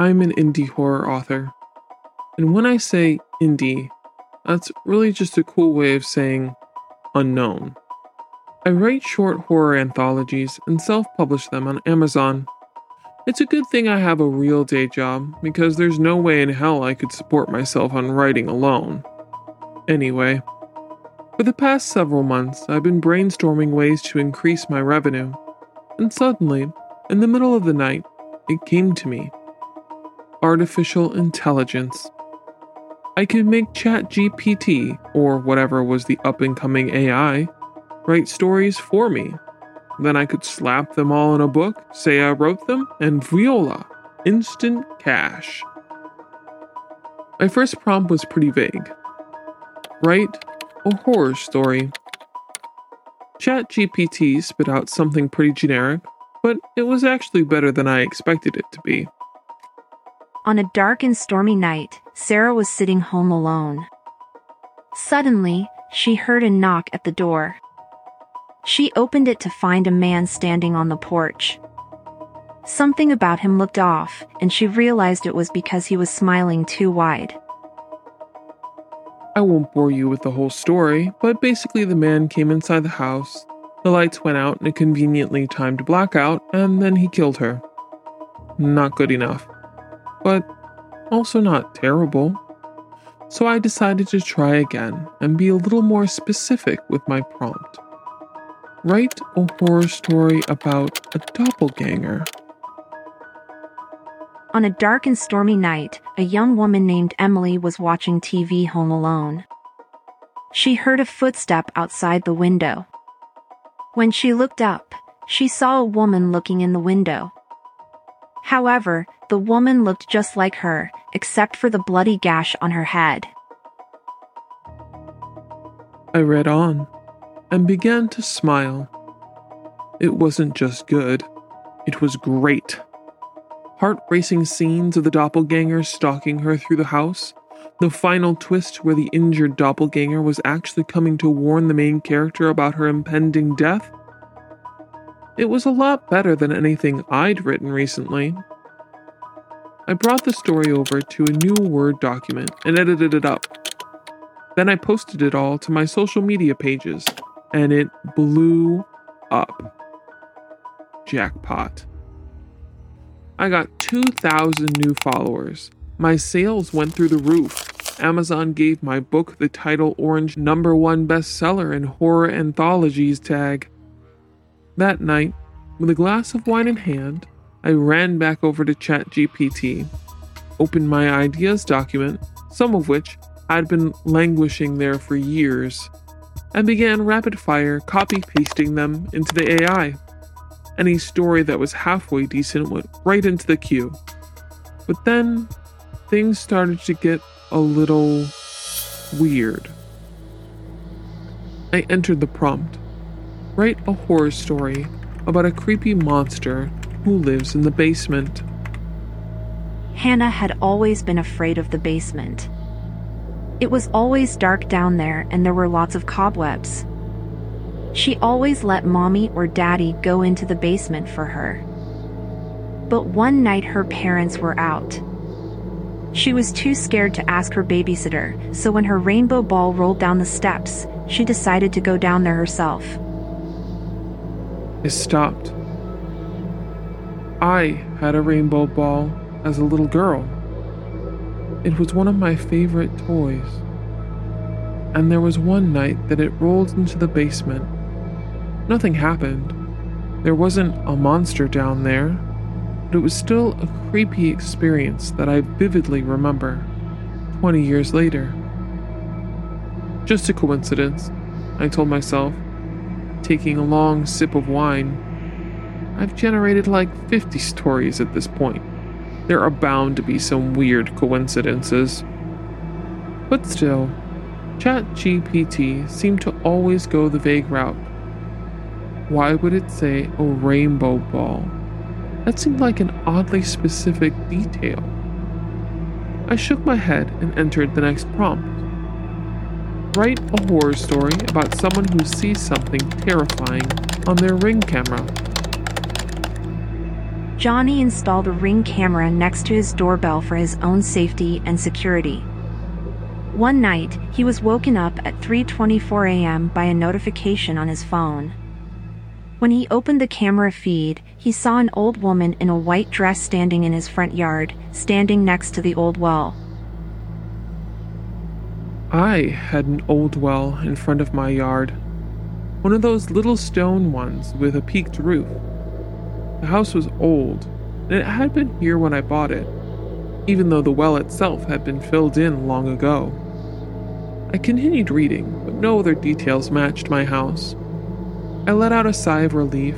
I'm an indie horror author. And when I say indie, that's really just a cool way of saying unknown. I write short horror anthologies and self publish them on Amazon. It's a good thing I have a real day job because there's no way in hell I could support myself on writing alone. Anyway, for the past several months, I've been brainstorming ways to increase my revenue. And suddenly, in the middle of the night, it came to me artificial intelligence. I could make ChatGPT, or whatever was the up and coming AI, write stories for me. Then I could slap them all in a book, say I wrote them, and viola, instant cash. My first prompt was pretty vague. Write a horror story. ChatGPT spit out something pretty generic, but it was actually better than I expected it to be. On a dark and stormy night, Sarah was sitting home alone. Suddenly, she heard a knock at the door. She opened it to find a man standing on the porch. Something about him looked off, and she realized it was because he was smiling too wide. I won't bore you with the whole story, but basically, the man came inside the house, the lights went out in a conveniently timed blackout, and then he killed her. Not good enough but also not terrible. So I decided to try again and be a little more specific with my prompt. Write a horror story about a doppelganger. On a dark and stormy night, a young woman named Emily was watching TV home alone. She heard a footstep outside the window. When she looked up, she saw a woman looking in the window. However, the woman looked just like her, except for the bloody gash on her head. I read on and began to smile. It wasn't just good, it was great. Heart racing scenes of the doppelganger stalking her through the house, the final twist where the injured doppelganger was actually coming to warn the main character about her impending death. It was a lot better than anything I'd written recently, I brought the story over to a new Word document and edited it up. Then I posted it all to my social media pages, and it blew up. Jackpot. I got 2,000 new followers. My sales went through the roof. Amazon gave my book the title Orange number one bestseller in horror anthologies tag. That night, with a glass of wine in hand, I ran back over to ChatGPT, opened my ideas document, some of which had been languishing there for years, and began rapid fire copy pasting them into the AI. Any story that was halfway decent went right into the queue. But then things started to get a little weird. I entered the prompt write a horror story about a creepy monster who lives in the basement. Hannah had always been afraid of the basement. It was always dark down there and there were lots of cobwebs. She always let mommy or daddy go into the basement for her. But one night her parents were out. She was too scared to ask her babysitter, so when her rainbow ball rolled down the steps, she decided to go down there herself. It stopped I had a rainbow ball as a little girl. It was one of my favorite toys. And there was one night that it rolled into the basement. Nothing happened. There wasn't a monster down there, but it was still a creepy experience that I vividly remember 20 years later. Just a coincidence, I told myself, taking a long sip of wine I've generated like 50 stories at this point. There are bound to be some weird coincidences. But still, ChatGPT seemed to always go the vague route. Why would it say a rainbow ball? That seemed like an oddly specific detail. I shook my head and entered the next prompt. Write a horror story about someone who sees something terrifying on their ring camera. Johnny installed a ring camera next to his doorbell for his own safety and security. One night, he was woken up at 3:24 a.m. by a notification on his phone. When he opened the camera feed, he saw an old woman in a white dress standing in his front yard, standing next to the old well. I had an old well in front of my yard. One of those little stone ones with a peaked roof. The house was old, and it had been here when I bought it, even though the well itself had been filled in long ago. I continued reading, but no other details matched my house. I let out a sigh of relief,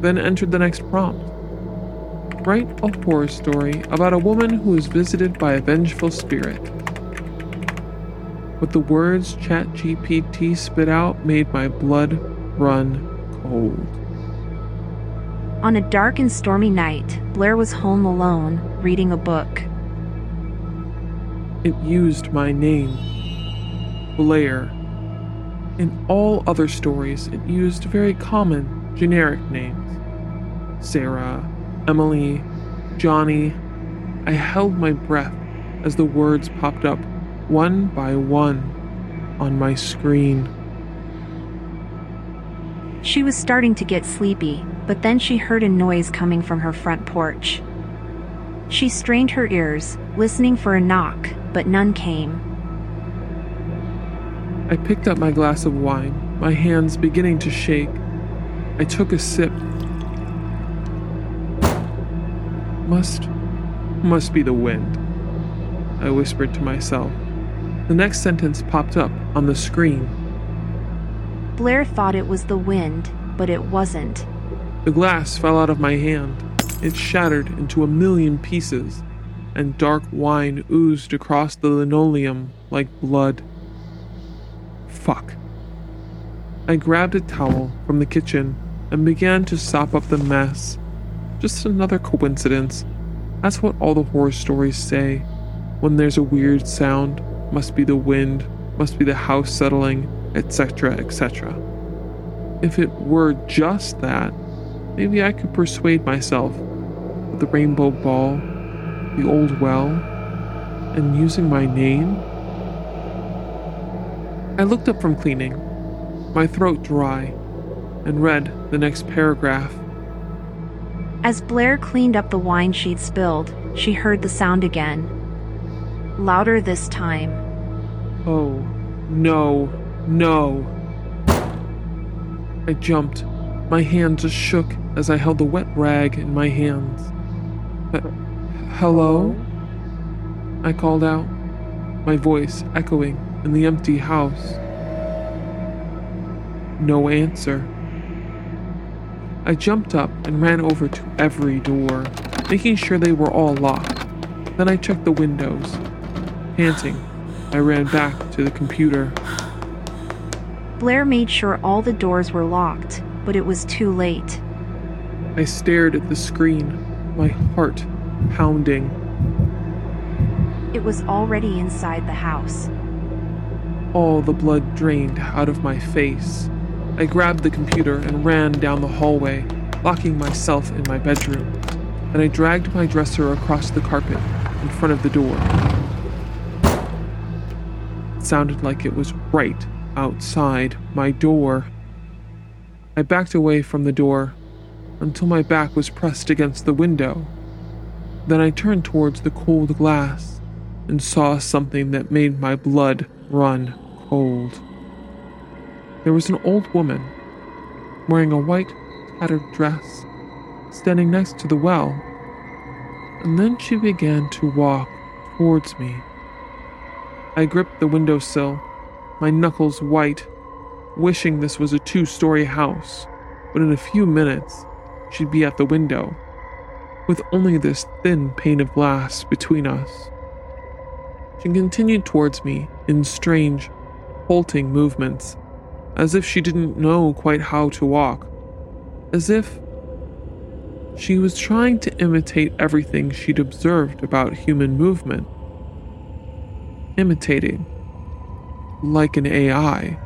then entered the next prompt. Write a horror story about a woman who is visited by a vengeful spirit. What the words ChatGPT spit out made my blood run cold. On a dark and stormy night, Blair was home alone, reading a book. It used my name Blair. In all other stories, it used very common, generic names Sarah, Emily, Johnny. I held my breath as the words popped up one by one on my screen. She was starting to get sleepy, but then she heard a noise coming from her front porch. She strained her ears, listening for a knock, but none came. I picked up my glass of wine, my hands beginning to shake. I took a sip. Must. must be the wind, I whispered to myself. The next sentence popped up on the screen. Blair thought it was the wind, but it wasn't. The glass fell out of my hand. It shattered into a million pieces, and dark wine oozed across the linoleum like blood. Fuck. I grabbed a towel from the kitchen and began to sop up the mess. Just another coincidence. That's what all the horror stories say. When there's a weird sound, must be the wind, must be the house settling, etc., etc. If it were just that, maybe I could persuade myself that the rainbow ball, the old well, and using my name I looked up from cleaning, my throat dry, and read the next paragraph. As Blair cleaned up the wine she'd spilled, she heard the sound again. Louder this time. Oh, no, no. I jumped. My hand just shook as I held the wet rag in my hands. Uh, hello? I called out, my voice echoing in the empty house. No answer. I jumped up and ran over to every door, making sure they were all locked. Then I checked the windows. Panting, I ran back to the computer. Blair made sure all the doors were locked, but it was too late. I stared at the screen, my heart pounding. It was already inside the house. All the blood drained out of my face. I grabbed the computer and ran down the hallway, locking myself in my bedroom. Then I dragged my dresser across the carpet in front of the door. Sounded like it was right outside my door. I backed away from the door until my back was pressed against the window. Then I turned towards the cold glass and saw something that made my blood run cold. There was an old woman wearing a white, tattered dress standing next to the well, and then she began to walk towards me. I gripped the windowsill, my knuckles white, wishing this was a two story house, but in a few minutes she'd be at the window, with only this thin pane of glass between us. She continued towards me in strange, halting movements, as if she didn't know quite how to walk, as if she was trying to imitate everything she'd observed about human movement. Imitating, like an AI.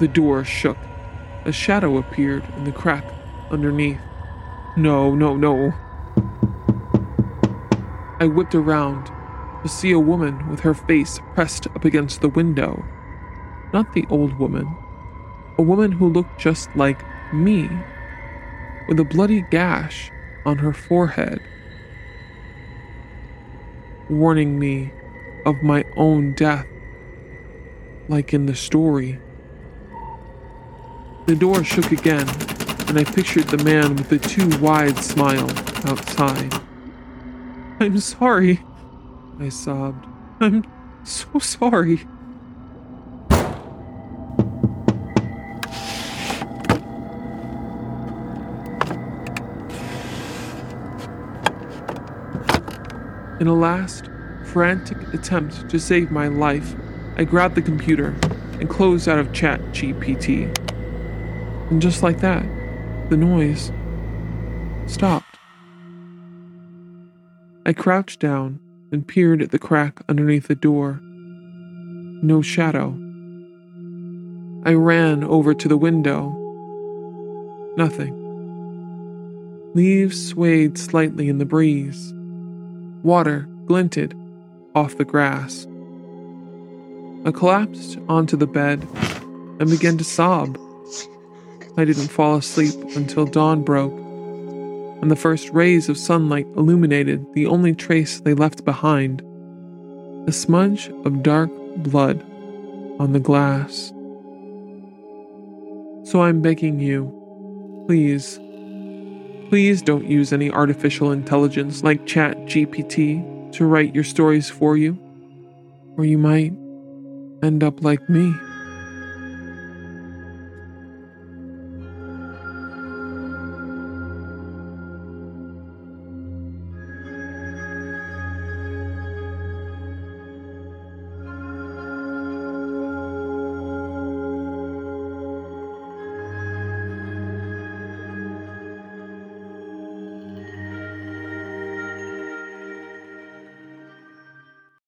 The door shook. A shadow appeared in the crack underneath. No, no, no. I whipped around to see a woman with her face pressed up against the window. Not the old woman, a woman who looked just like me, with a bloody gash on her forehead, warning me of my own death, like in the story. The door shook again, and I pictured the man with the too wide smile outside. I'm sorry, I sobbed. I'm so sorry. In a last, frantic attempt to save my life, I grabbed the computer and closed out of Chat GPT. And just like that, the noise stopped. I crouched down and peered at the crack underneath the door. No shadow. I ran over to the window. Nothing. Leaves swayed slightly in the breeze. Water glinted off the grass. I collapsed onto the bed and began to sob. I didn't fall asleep until dawn broke, and the first rays of sunlight illuminated the only trace they left behind a smudge of dark blood on the glass. So I'm begging you, please, please don't use any artificial intelligence like ChatGPT to write your stories for you, or you might end up like me.